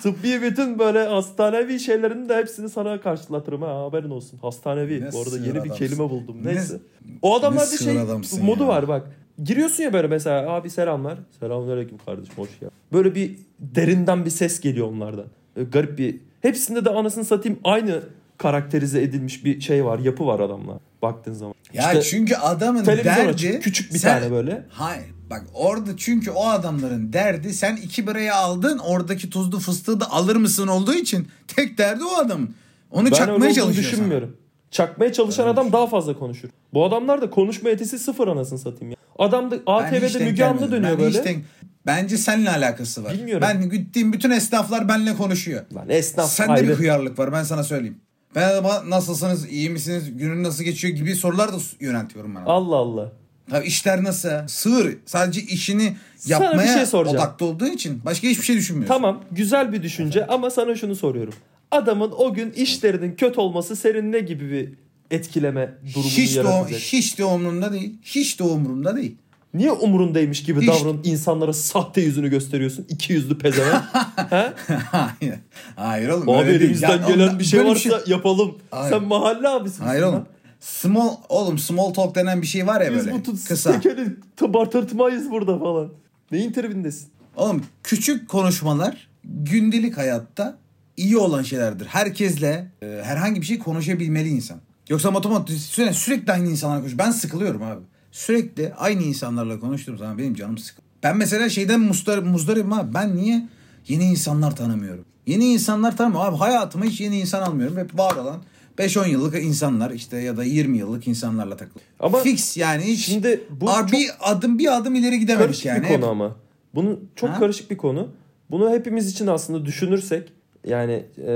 S2: tıbbi bütün böyle hastanevi şeylerin de hepsini sana karşılatırım ha haberin olsun. Hastanevi.
S1: Ne
S2: Bu arada yeni bir kelime buldum.
S1: Ne-
S2: Neyse. O adamlarda
S1: sığır
S2: şey modu
S1: ya.
S2: var bak. Giriyorsun ya böyle mesela abi selamlar. Selamünaleyküm kardeşim hoş ya. Böyle bir derinden bir ses geliyor onlardan. Böyle garip bir hepsinde de anasını satayım aynı karakterize edilmiş bir şey var, yapı var adamlar baktığın zaman.
S1: Ya
S2: İşte
S1: çünkü adamın derdi
S2: küçük bir
S1: sen-
S2: tane böyle.
S1: Hayır bak orada çünkü o adamların derdi sen iki birayı aldın oradaki tuzlu fıstığı da alır mısın olduğu için tek derdi o adamın. Onu
S2: Ben
S1: çakmaya çalışıyor sana.
S2: düşünmüyorum. Çakmaya çalışan adam daha fazla konuşur. Bu adamlar da konuşma yetisi sıfır anasını satayım ya. Adam da ATV'de Müge Anlı dönüyor
S1: Ben
S2: böyle.
S1: denk- Bence seninle alakası var.
S2: Bilmiyorum.
S1: Ben gittiğim bütün esnaflar benimle konuşuyor.
S2: Lan esnaf
S1: Sende
S2: ayrı.
S1: bir hıyarlık var ben sana söyleyeyim. Ben adama nasılsınız, iyi misiniz, günün nasıl geçiyor gibi sorular da yöneltiyorum ben. adama.
S2: Allah Allah.
S1: Tabii işler nasıl? Sığır. Sadece işini
S2: Sana bir
S1: yapmaya
S2: şey
S1: odaklı olduğu için başka hiçbir şey düşünmüyor.
S2: Tamam güzel bir düşünce ama sana şunu soruyorum. Adamın o gün işlerinin kötü olması senin ne gibi bir etkileme durumunu
S1: Hiç de, o,
S2: yaratacak?
S1: hiç de umurumda değil. Hiç de umurumda değil.
S2: Niye umurundaymış gibi
S1: Hiç-
S2: davranıp insanlara sahte yüzünü gösteriyorsun? İki yüzlü pezevenk. He?
S1: hayır. Hayır oğlum
S2: Abi elimizden
S1: Ya
S2: gelen
S1: ondan-
S2: bir şey varsa yapalım.
S1: Hayır.
S2: Sen mahalle abisisin.
S1: Hayır
S2: lan.
S1: Small oğlum small talk denen bir şey var ya
S2: Biz
S1: böyle.
S2: bu tut
S1: Kısa.
S2: tekeli tıbartırtmayız burada falan. Neyin tribindesin?
S1: Oğlum küçük konuşmalar gündelik hayatta iyi olan şeylerdir. Herkesle e, herhangi bir şey konuşabilmeli insan. Yoksa matematik sürekli, sürekli aynı insanlarla konuş. Ben sıkılıyorum abi. Sürekli aynı insanlarla konuştuğum zaman benim canım sıkılıyor. Ben mesela şeyden mustar, muzdaribim abi. Ben niye yeni insanlar tanımıyorum? Yeni insanlar tanımıyorum. Abi hayatıma hiç yeni insan almıyorum. Hep var olan 5-10 yıllık insanlar işte ya da 20 yıllık insanlarla takılıyorum.
S2: Ama
S1: Fix yani hiç
S2: Şimdi bu
S1: Abi bir adım bir adım ileri gidemedik
S2: karışık
S1: yani.
S2: bir
S1: Hep-
S2: konu ama. Bunu çok
S1: Ha?
S2: karışık bir konu. Bunu hepimiz için aslında düşünürsek yani e,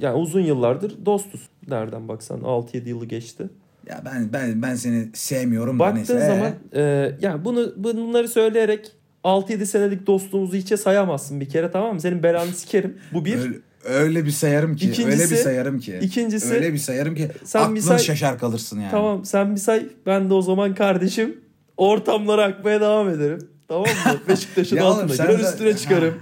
S2: yani uzun yıllardır dostuz. Nereden baksan 6-7 yılı geçti.
S1: Ya ben ben ben seni sevmiyorum da
S2: Baktığın
S1: neyse.
S2: zaman e, yani bunu bunları söyleyerek 6-7 senelik dostluğumuzu hiçe sayamazsın bir kere tamam mı? Senin belanı sikerim. Bu bir.
S1: öyle, öyle bir sayarım ki.
S2: İkincisi-
S1: öyle bir sayarım ki.
S2: ikincisi-
S1: öyle bir sayarım ki
S2: Sen
S1: aklın
S2: say-
S1: şaşar kalırsın yani.
S2: Tamam sen bir say. Ben de o zaman kardeşim ortamlara akmaya devam ederim. Tamam mı? Beşiktaş'ın
S1: sen
S2: girer üstüne çıkarım.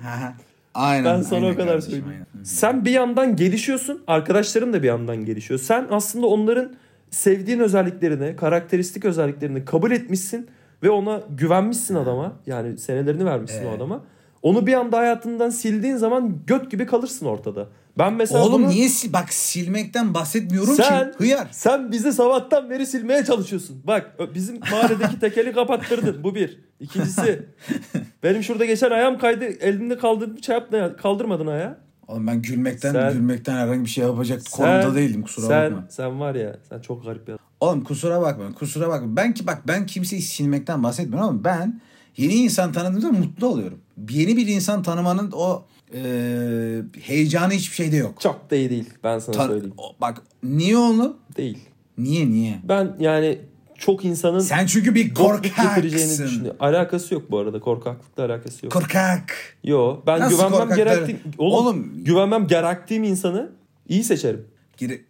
S1: Aynen.
S2: Ben sana
S1: aynen
S2: o kadar
S1: kardeşim,
S2: söyleyeyim.
S1: aynen.
S2: Sen bir yandan gelişiyorsun, arkadaşların da bir yandan gelişiyor. Sen aslında onların sevdiğin özelliklerini, karakteristik özelliklerini kabul etmişsin ve ona güvenmişsin adama. Yani senelerini vermişsin o
S1: Evet.
S2: adama. Onu bir anda hayatından sildiğin zaman göt gibi kalırsın ortada. Ben mesela
S1: Oğlum
S2: bunu-
S1: niye sil- bak silmekten bahsetmiyorum
S2: Sen-
S1: ki. Hıyar.
S2: Sen bizi sabahtan beri silmeye çalışıyorsun. Bak bizim mahalledeki tekeli kapattırdın. Bu bir. İkincisi benim şurada geçen ayağım kaydı. Elimde kaldırıp şey yapma, kaldırmadın ayağı.
S1: Oğlum ben gülmekten
S2: Sen-
S1: gülmekten herhangi bir şey yapacak
S2: Sen-
S1: konumda değildim kusura
S2: sen,
S1: bakma.
S2: Sen var ya sen çok garip bir adam.
S1: Oğlum kusura bakma kusura bakma. Ben ki bak ben kimseyi silmekten bahsetmiyorum ama ben yeni insan tanıdığımda mutlu oluyorum. Yeni bir insan tanımanın o e, heyecanı hiçbir şeyde yok.
S2: Çok da iyi değil ben sana
S1: Tan-
S2: söyleyeyim.
S1: o- bak niye oğlum?
S2: Değil.
S1: Niye niye?
S2: Ben yani çok insanın
S1: Sen çünkü bir korkaksın.
S2: Alakası yok bu arada. Korkaklıkla alakası yok.
S1: Korkak.
S2: Yo ben
S1: Nasıl
S2: güvenmem gerektiğim oğlum,
S1: Oğlum-
S2: güvenmem gerektiğim insanı iyi seçerim.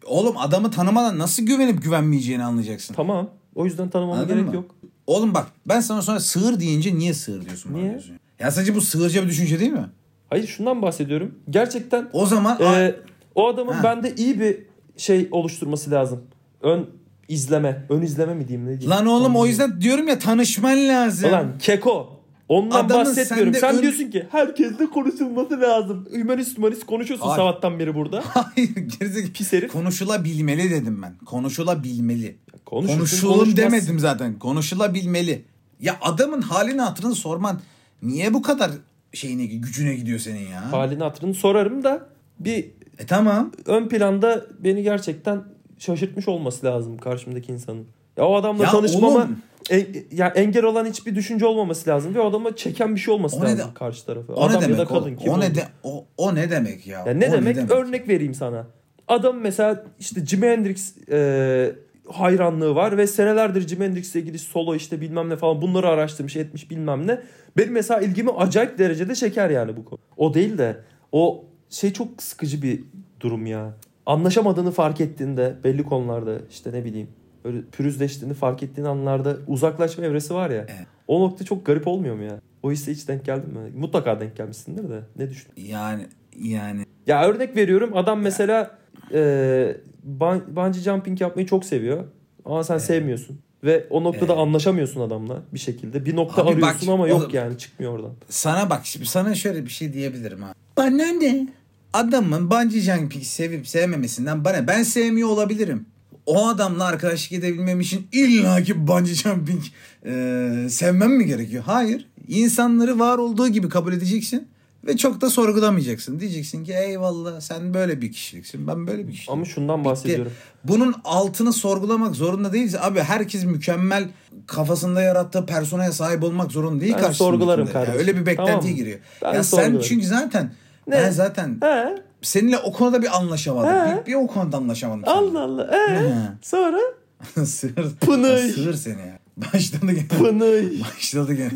S1: Oğlum adamı tanımadan nasıl güvenip güvenmeyeceğini anlayacaksın.
S2: Tamam. O yüzden tanımama
S1: Anladın
S2: gerek
S1: mı?
S2: yok.
S1: Oğlum bak ben sana sonra sığır deyince niye sığır diyorsun?
S2: Niye?
S1: diyorsun? Ya sadece bu sığırca bir düşünce değil mi?
S2: Hayır şundan bahsediyorum. Gerçekten
S1: O zaman
S2: e, o adamın
S1: Ha.
S2: bende iyi bir şey oluşturması lazım. Ön izleme. Ön izleme mi diyeyim ne diyeyim?
S1: lan oğlum o yüzden diyorum ya tanışman lazım.
S2: Ulan keko. Ondan
S1: Adamın
S2: bahsetmiyorum. Sen
S1: ön-
S2: diyorsun ki herkesle konuşulması lazım. Hümanist hümanist konuşuyorsun
S1: Hayır.
S2: sabahtan beri burada.
S1: Hayır gerizekalı.
S2: Pis herif.
S1: Konuşulabilmeli dedim ben. Konuşulabilmeli.
S2: Konuşursun,
S1: Konuşulun
S2: konuşmazsın.
S1: demedim zaten. Konuşulabilmeli. Ya adamın halini hatırını sorman niye bu kadar şeyine gücüne gidiyor senin ya?
S2: Halini hatırını sorarım da bir
S1: E tamam.
S2: ön planda beni gerçekten şaşırtmış olması lazım karşımdaki insanın. Ya o adamla
S1: Ya
S2: tanışmama
S1: oğlum.
S2: en- ya engel olan hiçbir düşünce olmaması lazım ve o adama çeken bir şey olması
S1: O ne
S2: lazım
S1: de-
S2: karşı tarafı.
S1: O
S2: Adam
S1: ne
S2: ya da
S1: demek
S2: kadın
S1: o?
S2: kim
S1: O ne de o, o ne demek ya?
S2: Ya ne
S1: O
S2: demek? Örnek vereyim sana. Adam mesela işte Jimi Hendrix e, hayranlığı var ve senelerdir Jimi Hendrix'le ilgili solo işte bilmem ne falan bunları araştırmış etmiş bilmem ne. Benim mesela ilgimi acayip derecede çeker yani bu konu. O değil de o şey çok sıkıcı bir durum ya. Anlaşamadığını fark ettiğinde belli konularda işte ne bileyim böyle pürüzleştiğini fark ettiğin anlarda uzaklaşma evresi var ya.
S1: Evet.
S2: O nokta çok garip olmuyor mu ya? O hisse hiç denk geldin mi? Mutlaka denk gelmişsindir de. Ne düşün?
S1: Yani yani
S2: Ya örnek veriyorum adam mesela e, bungee jumping yapmayı çok seviyor ama sen sevmiyorsun. Ve o noktada
S1: Evet.
S2: anlaşamıyorsun adamla bir şekilde. Bir nokta
S1: Abi bak,
S2: arıyorsun ama
S1: o-
S2: yok yani çıkmıyor oradan.
S1: sana bak şimdi sana şöyle bir şey diyebilirim ha. Bana ne? Adamın bungee jumping sevip sevmemesinden bana ben sevmiyor olabilirim. O adamla arkadaşlık edebilmem için illaki bungee jumping e, sevmem mi gerekiyor? Hayır. İnsanları var olduğu gibi kabul edeceksin ve çok da sorgulamayacaksın. Diyeceksin ki eyvallah sen böyle bir kişiliksin ben böyle bir kişiyim.
S2: Ama şundan
S1: Bitti.
S2: bahsediyorum.
S1: Bunun altını sorgulamak zorunda değiliz. Abi herkes mükemmel kafasında yarattığı personaya sahip olmak zorunda değil
S2: Ben sorgularım kardeşim.
S1: öyle bir beklentiye
S2: Tamam
S1: giriyor.
S2: Ben
S1: ya sen çünkü zaten
S2: Ne?
S1: ben zaten
S2: He?
S1: seninle o konuda bir anlaşamadım.
S2: He?
S1: Bir, bir o konuda anlaşamadım.
S2: Allah Allah. Ee?
S1: He.
S2: Sonra?
S1: seninle. sığır,
S2: Pınay.
S1: sığır seni ya. Başladı gene.
S2: Pınay.
S1: Başladı gene.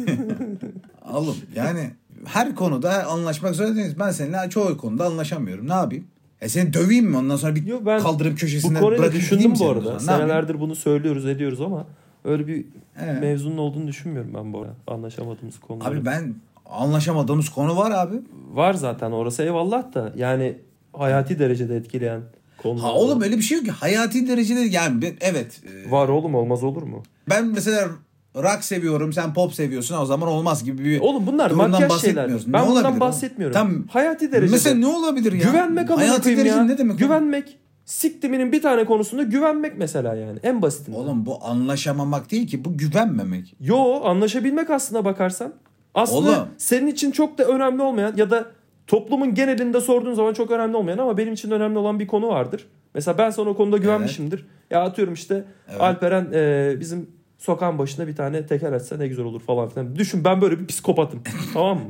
S1: Oğlum yani her konuda anlaşmak zorunda değiliz. Ben seninle çoğu konuda anlaşamıyorum. Ne yapayım? E seni döveyim mi? Ondan sonra bir
S2: Yo, ben
S1: kaldırıp
S2: Bu
S1: köşesine
S2: konuyu da
S1: bırakıp
S2: düşündüm bu arada. Senelerdir bunu söylüyoruz ediyoruz ama öyle bir
S1: Evet.
S2: mevzunun olduğunu düşünmüyorum ben bu arada. Anlaşamadığımız konuları.
S1: Abi ben anlaşamadığımız konu var abi.
S2: Var zaten orası eyvallah da yani hayati derecede etkileyen konular.
S1: Ha oğlum öyle bir şey yok ki. Hayati derecede yani evet.
S2: Var oğlum olmaz olur mu?
S1: Ben mesela rock seviyorum sen pop seviyorsun o zaman olmaz gibi bir
S2: Oğlum bunlar makyaj şeyler. Ben
S1: Ne
S2: bundan bahsetmiyorum.
S1: Tam
S2: Hayati derecede.
S1: Mesela ne olabilir ya?
S2: Güvenmek amına koyayım ya.
S1: ne demek?
S2: Güvenmek. Siktiminin bir tane konusunda güvenmek mesela yani. En basitinden.
S1: Oğlum bu anlaşamamak değil ki bu güvenmemek.
S2: Yo anlaşabilmek aslına bakarsan. Aslında
S1: Oğlum.
S2: senin için çok da önemli olmayan ya da toplumun genelinde sorduğun zaman çok önemli olmayan ama benim için önemli olan bir konu vardır. Mesela ben sana o konuda güvenmişimdir. Ya atıyorum işte
S1: Evet.
S2: Alperen e, bizim sokağın başına bir tane teker açsa ne güzel olur falan filan. Düşün ben böyle bir psikopatım. tamam mı?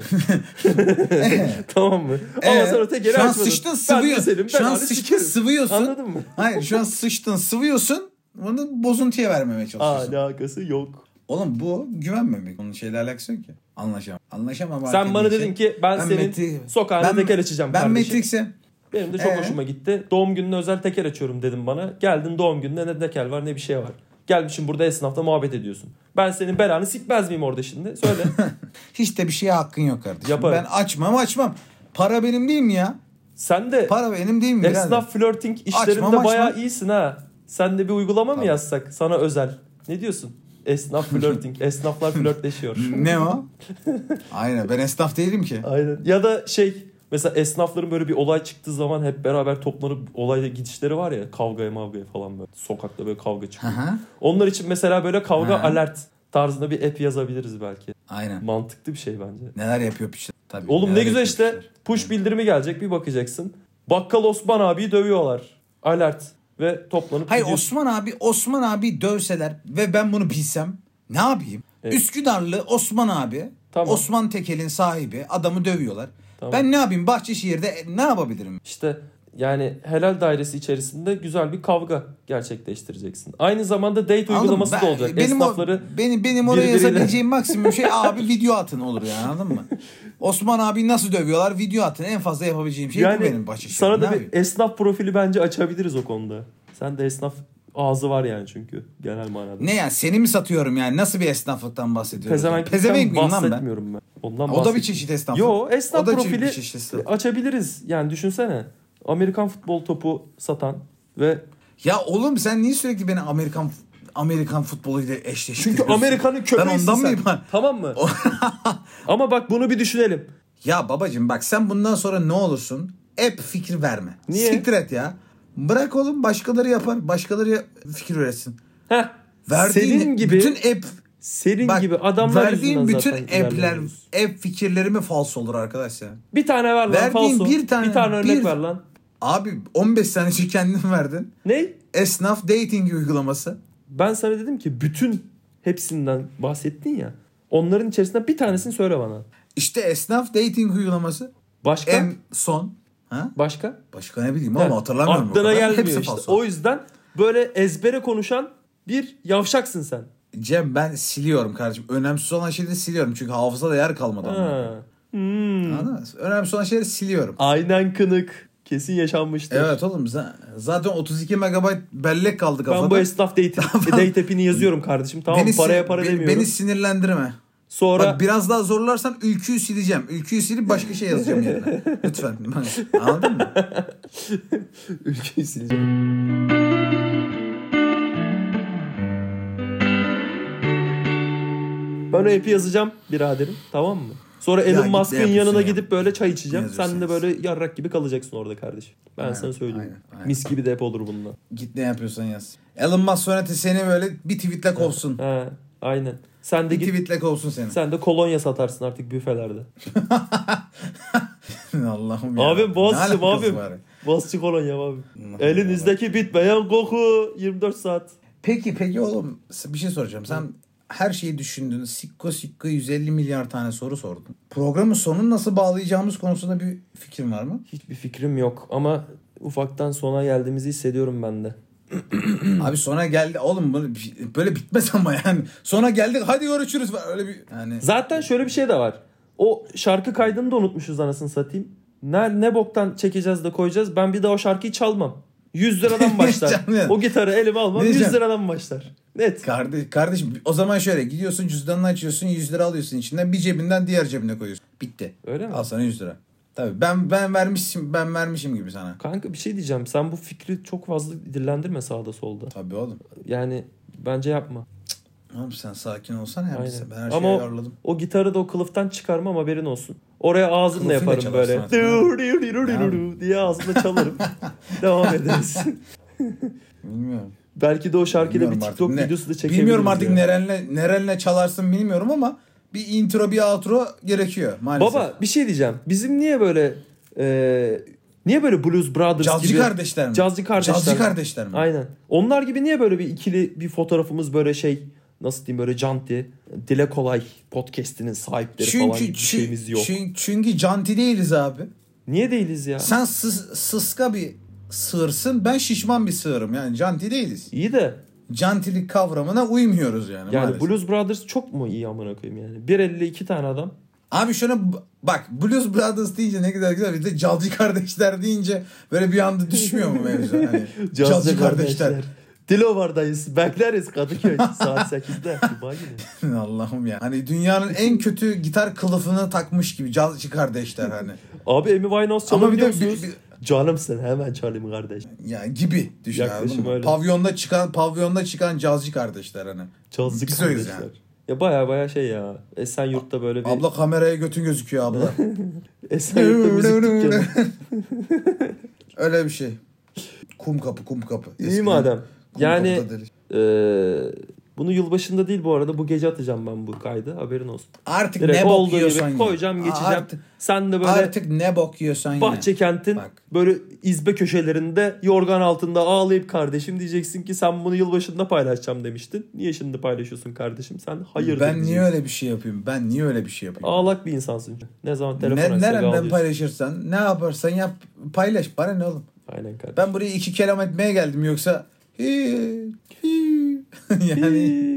S2: tamam mı? Ama
S1: Ee,
S2: sonra tekeri
S1: şu an
S2: açmadın.
S1: sıçtın sıvıyor.
S2: güzelim,
S1: Şu an sıçtın sıvıyorsun.
S2: Anladın mı?
S1: Hayır şu an sıçtın sıvıyorsun. Bunu bozuntuya vermemeye çalışıyorsun.
S2: Alakası yok.
S1: Oğlum bu güvenmemek. Onun şeyle alakası yok ki. Anlaşamam. Anlaşamam.
S2: Sen bana dedin ki ben,
S1: Ben
S2: senin
S1: Metri-
S2: sokağına
S1: ben-
S2: teker açacağım
S1: Ben
S2: kardeşim.
S1: Matrix'e
S2: Benim de çok
S1: Ee?
S2: hoşuma gitti. Doğum gününe özel teker açıyorum dedim bana. Geldin doğum gününe ne teker var ne bir şey var. Gelmişim burada esnafta muhabbet ediyorsun. Ben senin belanı sikmez miyim orada şimdi? Söyle.
S1: hiç de bir şeye hakkın yok kardeşim.
S2: Yaparım.
S1: Ben açmam açmam. Para benim değil mi ya?
S2: Sen de
S1: Para benim değil mi? birader?
S2: esnaf flirting işlerinde
S1: Açmam, açmam.
S2: bayağı iyisin ha. Sen de bir uygulama mı
S1: Tabii.
S2: yazsak sana özel? Ne diyorsun? Esnaf flirting. Esnaflar flörtleşiyor.
S1: Ne o? Aynen ben esnaf değilim ki.
S2: Aynen. Ya da şey mesela esnafların böyle bir olay çıktığı zaman hep beraber toplanıp olayda gidişleri var ya kavgaya mavgaya falan böyle. Sokakta böyle kavga çıkıyor.
S1: hı.
S2: Onlar için mesela böyle kavga
S1: Ha.
S2: alert tarzında bir app yazabiliriz belki.
S1: Aynen.
S2: Mantıklı bir şey bence.
S1: Neler yapıyor piçler. Tabii.
S2: Oğlum ne güzel işte
S1: piçler.
S2: push bildirimi gelecek bir bakacaksın. Bakkal Osman abiyi dövüyorlar. Alert. Ve toplanıp
S1: Hayır
S2: gidiyorsun.
S1: Osman abi Osman abi dövseler ve ben bunu bilsem ne yapayım?
S2: Evet.
S1: Üsküdarlı Osman abi
S2: Tamam.
S1: Osman Tekel'in sahibi adamı dövüyorlar.
S2: Tamam.
S1: Ben ne yapayım Bahçeşehir'de e, ne yapabilirim?
S2: İşte yani helal dairesi içerisinde güzel bir kavga gerçekleştireceksin. Aynı zamanda date
S1: Anladın
S2: uygulaması da
S1: Ben-
S2: olacak.
S1: Benim, o,
S2: Esnafları
S1: benim, benim oraya
S2: birbiriyle-
S1: yazabileceğim maksimum şey abi video atın olur yani anladın mı? Osman abi nasıl dövüyorlar video atın en fazla yapabileceğim şey bu benim
S2: yani
S1: Bahçeşehir'de.
S2: sana da bir esnaf profili bence açabiliriz o konuda. Sen de esnaf ağzı var yani çünkü genel manada.
S1: Ne yani seni mi satıyorum yani nasıl bir esnaflıktan bahsediyoruz? yani?
S2: Pezevenklikten
S1: Pezevenk miyim lan ben?
S2: ben. Ondan
S1: O da bir çeşit esnaflık.
S2: Yo esnaf
S1: O da
S2: profili
S1: çeşit esnaflık.
S2: açabiliriz. Yani düşünsene. Amerikan futbol topu satan ve
S1: Ya oğlum sen niye sürekli beni Amerikan Amerikan futboluyla eşleştiriyorsun?
S2: çünkü Amerika'nın köpeğisin
S1: Ben ondan
S2: sen.
S1: mıyım?
S2: Tamam mı? Ama bak bunu bir düşünelim.
S1: Ya babacığım bak sen bundan sonra ne olursun? Hep fikir verme.
S2: Niye?
S1: Siktir et ya. Bırak oğlum başkaları yapar. Başkaları fikir üretsin.
S2: Heh.
S1: Verdiğin
S2: senin gibi
S1: bütün app
S2: senin
S1: bak,
S2: gibi adamlar
S1: verdiğin bütün app'ler app fikirleri mi falso olur arkadaşlar?
S2: Bir tane ver lan
S1: Verdiğin
S2: falso.
S1: bir tane-
S2: bir tane örnek
S1: bir-
S2: ver lan.
S1: Abi 15 sene önce kendin verdin.
S2: Ne?
S1: Esnaf dating uygulaması.
S2: Ben sana dedim ki bütün hepsinden bahsettin ya. Onların içerisinden bir tanesini söyle bana.
S1: İşte esnaf dating uygulaması.
S2: Başka?
S1: En son. Ha?
S2: Başka?
S1: Başka ne bileyim ama
S2: Heh,
S1: hatırlamıyorum.
S2: Aklına gelmiyor
S1: Hepsi
S2: işte.
S1: falso.
S2: O yüzden böyle ezbere konuşan bir yavşaksın sen.
S1: Cem ben siliyorum kardeşim. Önemsiz olan şeyleri siliyorum. Çünkü hafızada yer kalmadı.
S2: Ha. Hmm.
S1: Anladın mı? Önemsiz olan şeyleri siliyorum.
S2: Aynen kınık. Kesin yaşanmıştır.
S1: Evet oğlum za- zaten 32 megabayt bellek kaldı kafada.
S2: Ben bu esnaf date, date app'ini yazıyorum kardeşim. Tamam
S1: Beni
S2: paraya para
S1: beni,
S2: demiyorum.
S1: Beni sinirlendirme.
S2: Sonra
S1: Bak biraz daha zorlarsan ülküyü sileceğim. Ülküyü silip başka şey yazacağım yerine. Lütfen. Anladın mı?
S2: ülkeyi sileceğim. Ben o app'i yazacağım biraderim tamam mı? Sonra
S1: Ya
S2: Elon Musk'ın yanına
S1: ya?
S2: gidip böyle çay içeceğim. Sen de böyle yarrak gibi kalacaksın orada kardeşim. Ben
S1: Aynen,
S2: sana söyleyeyim.
S1: aynen, aynen.
S2: Mis gibi de app olur bununla.
S1: Git ne yapıyorsan yaz. Elon Musk yöneti seni böyle bir tweetle kovsun.
S2: He, aynen. Sen de
S1: Bir
S2: git
S1: tweetle kovsun seni.
S2: sen de kolonya satarsın artık büfelerde.
S1: Allah'ım ya.
S2: Abim, Boğaziçi,
S1: var?
S2: Basçı kolonya abi.
S1: Allah
S2: Elinizdeki bitmeyen koku 24 saat.
S1: Peki peki oğlum bir şey soracağım. Sen her şeyi düşündün. Sikko sikko 150 milyar tane soru sordun. Programın sonunu nasıl bağlayacağımız konusunda bir fikrin var mı?
S2: Hiçbir fikrim yok ama ufaktan sona geldiğimizi hissediyorum ben de.
S1: Abi sona geldi. Oğlum böyle, böyle bitmez ama yani. Sona geldik hadi görüşürüz. Öyle bir yani.
S2: Zaten şöyle bir şey de var. O şarkı kaydını da unutmuşuz anasını satayım. Ne, ne boktan çekeceğiz de koyacağız. Ben bir daha o şarkıyı çalmam. 100 liradan başlar. O gitarı elime almam
S1: Ne
S2: 100
S1: diyeceğim?
S2: liradan başlar. Net.
S1: Kardeş, kardeşim o zaman şöyle gidiyorsun cüzdanını açıyorsun 100 lira alıyorsun içinden bir cebinden diğer cebine koyuyorsun. Bitti.
S2: Öyle mi?
S1: Al sana 100 lira. Tabii ben ben vermişim ben vermişim gibi sana.
S2: Kanka bir şey diyeceğim. Sen bu fikri çok fazla dillendirme sağda solda.
S1: Tabii oğlum.
S2: Yani bence yapma.
S1: Oğlum sen sakin olsana ya.
S2: Aynen.
S1: Ben her şeyi
S2: o-
S1: ayarladım.
S2: O gitarı da o kılıftan çıkarmam haberin olsun. Oraya ağzımla
S1: Kılıfıyla
S2: yaparım böyle. Dur, diye ağzımla çalarım. Devam ederiz.
S1: Bilmiyorum.
S2: Belki de o şarkıyla bir TikTok
S1: artık
S2: videosu da çekebiliriz.
S1: Bilmiyorum artık nerenle, nerenle çalarsın bilmiyorum ama bir intro bir outro gerekiyor maalesef.
S2: Baba bir şey diyeceğim. Bizim niye böyle e, niye böyle Blues Brothers
S1: Cazcı
S2: gibi
S1: kardeşler mi?
S2: Cazcı kardeşler.
S1: Cazcı kardeşler mi?
S2: Aynen. Onlar gibi niye böyle bir ikili bir fotoğrafımız böyle şey nasıl diyeyim böyle canti dile kolay podcast'inin sahipleri falan
S1: Çünkü,
S2: gibi bir şeyimiz yok.
S1: çünkü, çünkü canti değiliz abi.
S2: Niye değiliz ya?
S1: Sen sız, sıska bir sığırsın ben şişman bir sığırım yani canti değiliz.
S2: İyi de
S1: Cantilik kavramına uymuyoruz yani,
S2: yani
S1: maalesef.
S2: Blues Brothers çok mu iyi amına koyayım yani? 1.52 tane adam.
S1: Abi şuna b- bak Blues Brothers deyince ne kadar güzel bir de Calcı kardeşler deyince böyle bir anda düşmüyor mu mevzu? Hani, Calcı kardeşler.
S2: Dilovardayız. Bekleriz Kadıköy saat 8'de. Cuma günü.
S1: Allah'ım ya. Hani dünyanın en kötü gitar kılıfını takmış gibi Calcı kardeşler hani.
S2: Abi Amy Winehouse
S1: Ama bir
S2: çalabiliyor
S1: de bir-
S2: musunuz? Canımsın hemen çalayım kardeş.
S1: Ya gibi düşün
S2: Yaklaşım
S1: anladın mı?
S2: öyle.
S1: Pavyonda çıkan pavyonda çıkan Calcı kardeşler hani.
S2: Çalsın
S1: Biz
S2: kardeşler.
S1: yani.
S2: Ya baya baya şey ya. Esenyurt'ta böyle bir
S1: Abla kameraya götün gözüküyor abla.
S2: Esenyurt'ta müzik dükkanı.
S1: Öyle bir şey. Kum kapı kum kapı.
S2: İyi
S1: Eskiden
S2: madem.
S1: kum
S2: Yani eee, Bunu yılbaşında değil bu arada bu gece atacağım ben bu kaydı haberin olsun.
S1: Artık
S2: Direkt
S1: ne bok yiyorsan
S2: gibi koyacağım geçeceğim.
S1: Artık,
S2: Sen de böyle
S1: artık ne bok yiyorsan
S2: bahçe kentin
S1: Bak.
S2: böyle izbe köşelerinde yorgan altında ağlayıp kardeşim diyeceksin ki sen bunu yılbaşında paylaşacağım demiştin. Niye şimdi paylaşıyorsun kardeşim sen hayırdır
S1: Ben niye öyle bir şey yapayım? Ben niye öyle bir şey yapayım?
S2: Ağlak bir insansın. Ne zaman telefon
S1: ne, nereden paylaşırsan, ne yaparsan yap, paylaş. Bana ne oğlum?
S2: Aynen kardeşim.
S1: Ben buraya iki kelam etmeye geldim yoksa hi, hi. yani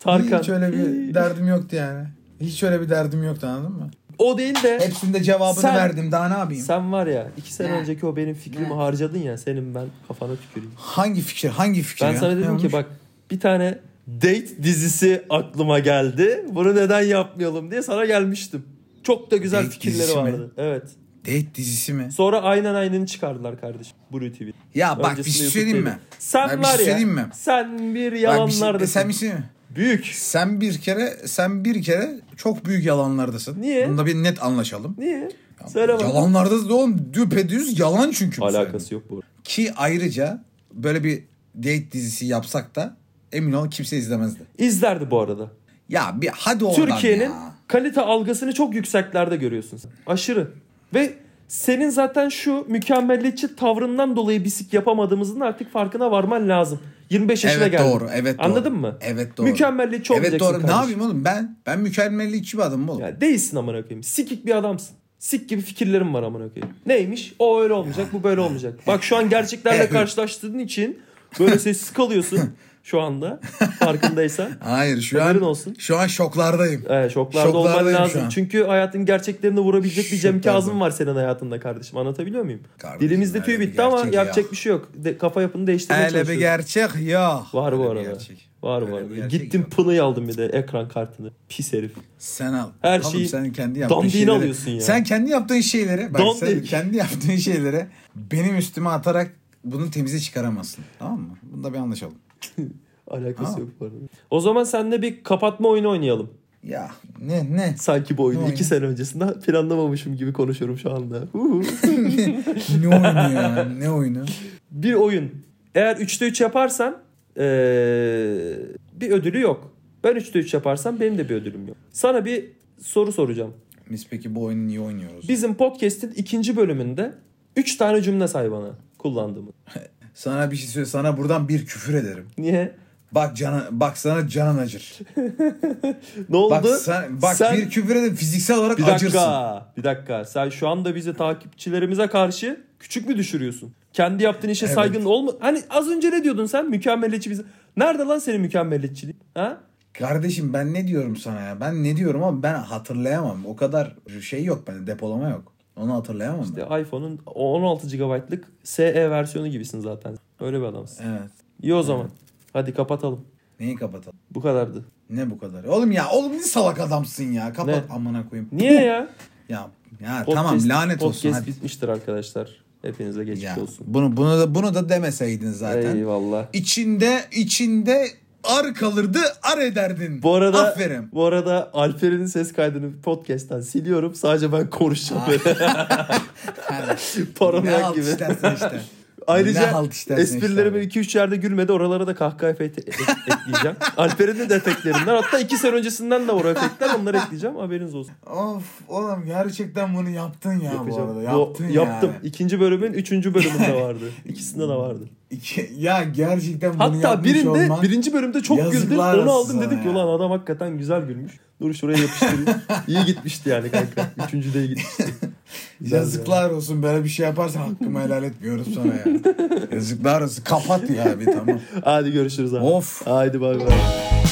S2: Tarkan.
S1: hiç öyle bir derdim yoktu yani. Hiç öyle bir derdim yoktu anladın mı?
S2: O değil de
S1: Hepsinde cevabını
S2: Sen-
S1: verdim daha ne yapayım?
S2: sen var ya iki sene
S1: Ne?
S2: önceki o benim fikrimi
S1: Ne?
S2: harcadın ya senin ben kafana tüküreyim.
S1: Hangi fikir? Hangi fikir
S2: Ben
S1: ya?
S2: sana
S1: Ne
S2: dedim
S1: olmuş?
S2: ki bak bir tane date dizisi aklıma geldi. Bunu neden yapmayalım diye sana gelmiştim. Çok da güzel
S1: Date
S2: fikirleri
S1: dizisi mi?
S2: vardı. Evet.
S1: Date dizisi mi?
S2: Sonra aynen aynını çıkardılar kardeşim. Blue TV.
S1: Ya bak bir
S2: Öncesinde
S1: şey söyleyeyim mi?
S2: Sen
S1: Ben bir
S2: var
S1: şey
S2: ya.
S1: mi?
S2: Sen bir
S1: Bak bir
S2: yalanlardasın.
S1: şey, sen bir şey mi?
S2: Büyük.
S1: Sen bir kere sen bir kere çok büyük yalanlardasın.
S2: Niye?
S1: Bunda bir net anlaşalım.
S2: Niye? Söyle bana.
S1: Yalanlardasın oğlum düpedüz yalan çünkü.
S2: Alakası yok bu.
S1: Ki ayrıca böyle bir date dizisi yapsak da emin ol kimse izlemezdi.
S2: İzlerdi bu arada.
S1: Ya bir hadi oradan
S2: Türkiye'nin
S1: ya.
S2: kalite algısını çok yükseklerde görüyorsun sen. Aşırı. Ve senin zaten şu mükemmelliyetçi tavrından dolayı bisik yapamadığımızın artık farkına varman lazım. 25 yaşına
S1: Evet
S2: geldin.
S1: doğru, evet doğru.
S2: Anladın mı?
S1: Evet doğru.
S2: Mükemmelliyetçi
S1: Evet
S2: olmayacaksın
S1: doğru. Ne
S2: kardeşim.
S1: yapayım oğlum ben ben mükemmelliyetçi bir adamım oğlum.
S2: Ya değilsin amına koyayım. Sikik bir adamsın. Sik gibi fikirlerim var amına koyayım. Neymiş? O öyle olmayacak, bu böyle olmayacak. Bak şu an gerçeklerle
S1: Evet.
S2: karşılaştığın için böyle sessiz kalıyorsun şu anda. Farkındaysan.
S1: Hayır şu
S2: Haberin
S1: an
S2: olsun.
S1: şu an şoklardayım.
S2: Evet, şoklarda olman
S1: Şoklardayım şu
S2: lazım. Çünkü hayatın gerçeklerini vurabilecek bir Cem. Kazım var senin hayatında kardeşim. Anlatabiliyor muyum?
S1: Kardeşim,
S2: Dilimizde tüy
S1: bir
S2: bitti ama
S1: gerçek
S2: yapacak
S1: yok.
S2: bir şey yok. De, kafa yapını değiştirmeye
S1: Öyle bir
S2: çalışıyoruz.
S1: gerçek yok.
S2: Var bu
S1: bir
S2: arada.
S1: gerçek.
S2: Var
S1: Öyle bir gerçek
S2: Gittim
S1: yok.
S2: pınıyı aldım bir de ekran kartını. Pis herif.
S1: Sen al.
S2: Her
S1: Oğlum
S2: şeyi
S1: sen kendi yaptığın şeyleri,
S2: alıyorsun ya.
S1: Sen kendi yaptığın şeyleri bak sen
S2: Dandik.
S1: kendi yaptığın şeyleri benim üstüme atarak bunu temize çıkaramazsın. Tamam mı? Bunda bir anlaşalım.
S2: Alakası
S1: Aa.
S2: yok bu arada. O zaman seninle bir kapatma oyunu oynayalım.
S1: Ya ne ne?
S2: Sanki bu oyunu
S1: Ne
S2: iki
S1: oyunu?
S2: sene öncesinde planlamamışım gibi konuşuyorum şu anda.
S1: Ne oyunu ya? Ne oyunu?
S2: bir oyun. Eğer 3'te 3 yaparsan ee, bir ödülü yok. Ben 3'te 3 yaparsam benim de bir ödülüm yok. Sana bir soru soracağım.
S1: Biz peki bu oyunu niye oynuyoruz?
S2: Bizim podcast'in ikinci bölümünde 3 tane cümle say bana kullandığımı.
S1: Sana bir şey söyle. Sana buradan bir küfür ederim.
S2: Niye?
S1: Bak cana, bak sana canın acır.
S2: Ne oldu?
S1: Bak sen, bak
S2: Sen-
S1: bir küfür ederim fiziksel olarak
S2: Bir dakika.
S1: acırsın.
S2: Bir dakika. Sen şu anda bizi takipçilerimize karşı küçük mü düşürüyorsun? Kendi yaptığın işe
S1: Evet.
S2: saygın olma. Hani az önce ne diyordun sen? Mükemmeliyetçi bizi. Nerede lan senin mükemmeliyetçiliğin? Ha?
S1: Kardeşim ben ne diyorum sana ya? Ben ne diyorum ama ben hatırlayamam. O kadar şey yok bende depolama yok. Onu hatırlayamam ben.
S2: İşte iPhone'un 16 GB'lık SE versiyonu gibisin zaten. Öyle bir adamsın.
S1: Evet.
S2: İyi o zaman. Hadi kapatalım.
S1: Neyi kapatalım?
S2: Bu kadardı.
S1: Ne bu kadar? Oğlum ya oğlum ne salak adamsın ya. Kapat
S2: Ne?
S1: amına koyayım.
S2: Niye ya?
S1: Ya ya
S2: Podcast-
S1: tamam lanet
S2: podcast
S1: olsun hadi.
S2: bitmiştir arkadaşlar. Hepinize geçmiş
S1: Ya,
S2: olsun.
S1: bunu bunu da bunu da demeseydin zaten.
S2: Eyvallah.
S1: İçinde içinde ar kalırdı ar ederdin.
S2: Bu arada
S1: Aferin.
S2: bu arada Alper'in ses kaydını podcast'ten siliyorum. Sadece ben konuşacağım böyle.
S1: ne
S2: Paranoyak gibi.
S1: istersen işte.
S2: Ayrıca esprilerime
S1: işte
S2: 2-3 yerde gülmedi. Oralara da kahkaha efekti e- ekleyeceğim. Alper'in de efektlerinden. Hatta 2 sene öncesinden de var o efektler. Onları ekleyeceğim. Haberiniz olsun.
S1: Of oğlum gerçekten bunu yaptın ya
S2: Yapacağım.
S1: bu arada.
S2: Bu-
S1: Yaptın
S2: yaptım.
S1: yani.
S2: İkinci bölümün üçüncü bölümünde vardı. İkisinde de vardı.
S1: İki- ya gerçekten bunu
S2: Hatta
S1: yapmış
S2: birinde
S1: olman.
S2: birinci bölümde çok güldüm. Onu aldım dedik ki ulan adam hakikaten güzel gülmüş. Dur şuraya yapıştırayım. İyi gitmişti yani kanka. Üçüncü de iyi gitmişti.
S1: Yazıklar olsun böyle bir şey yaparsan hakkımı helal etmiyoruz sana ya. Yazıklar olsun. Kapat ya bir tamam.
S2: Hadi görüşürüz abi.
S1: Of.
S2: Haydi bay bay.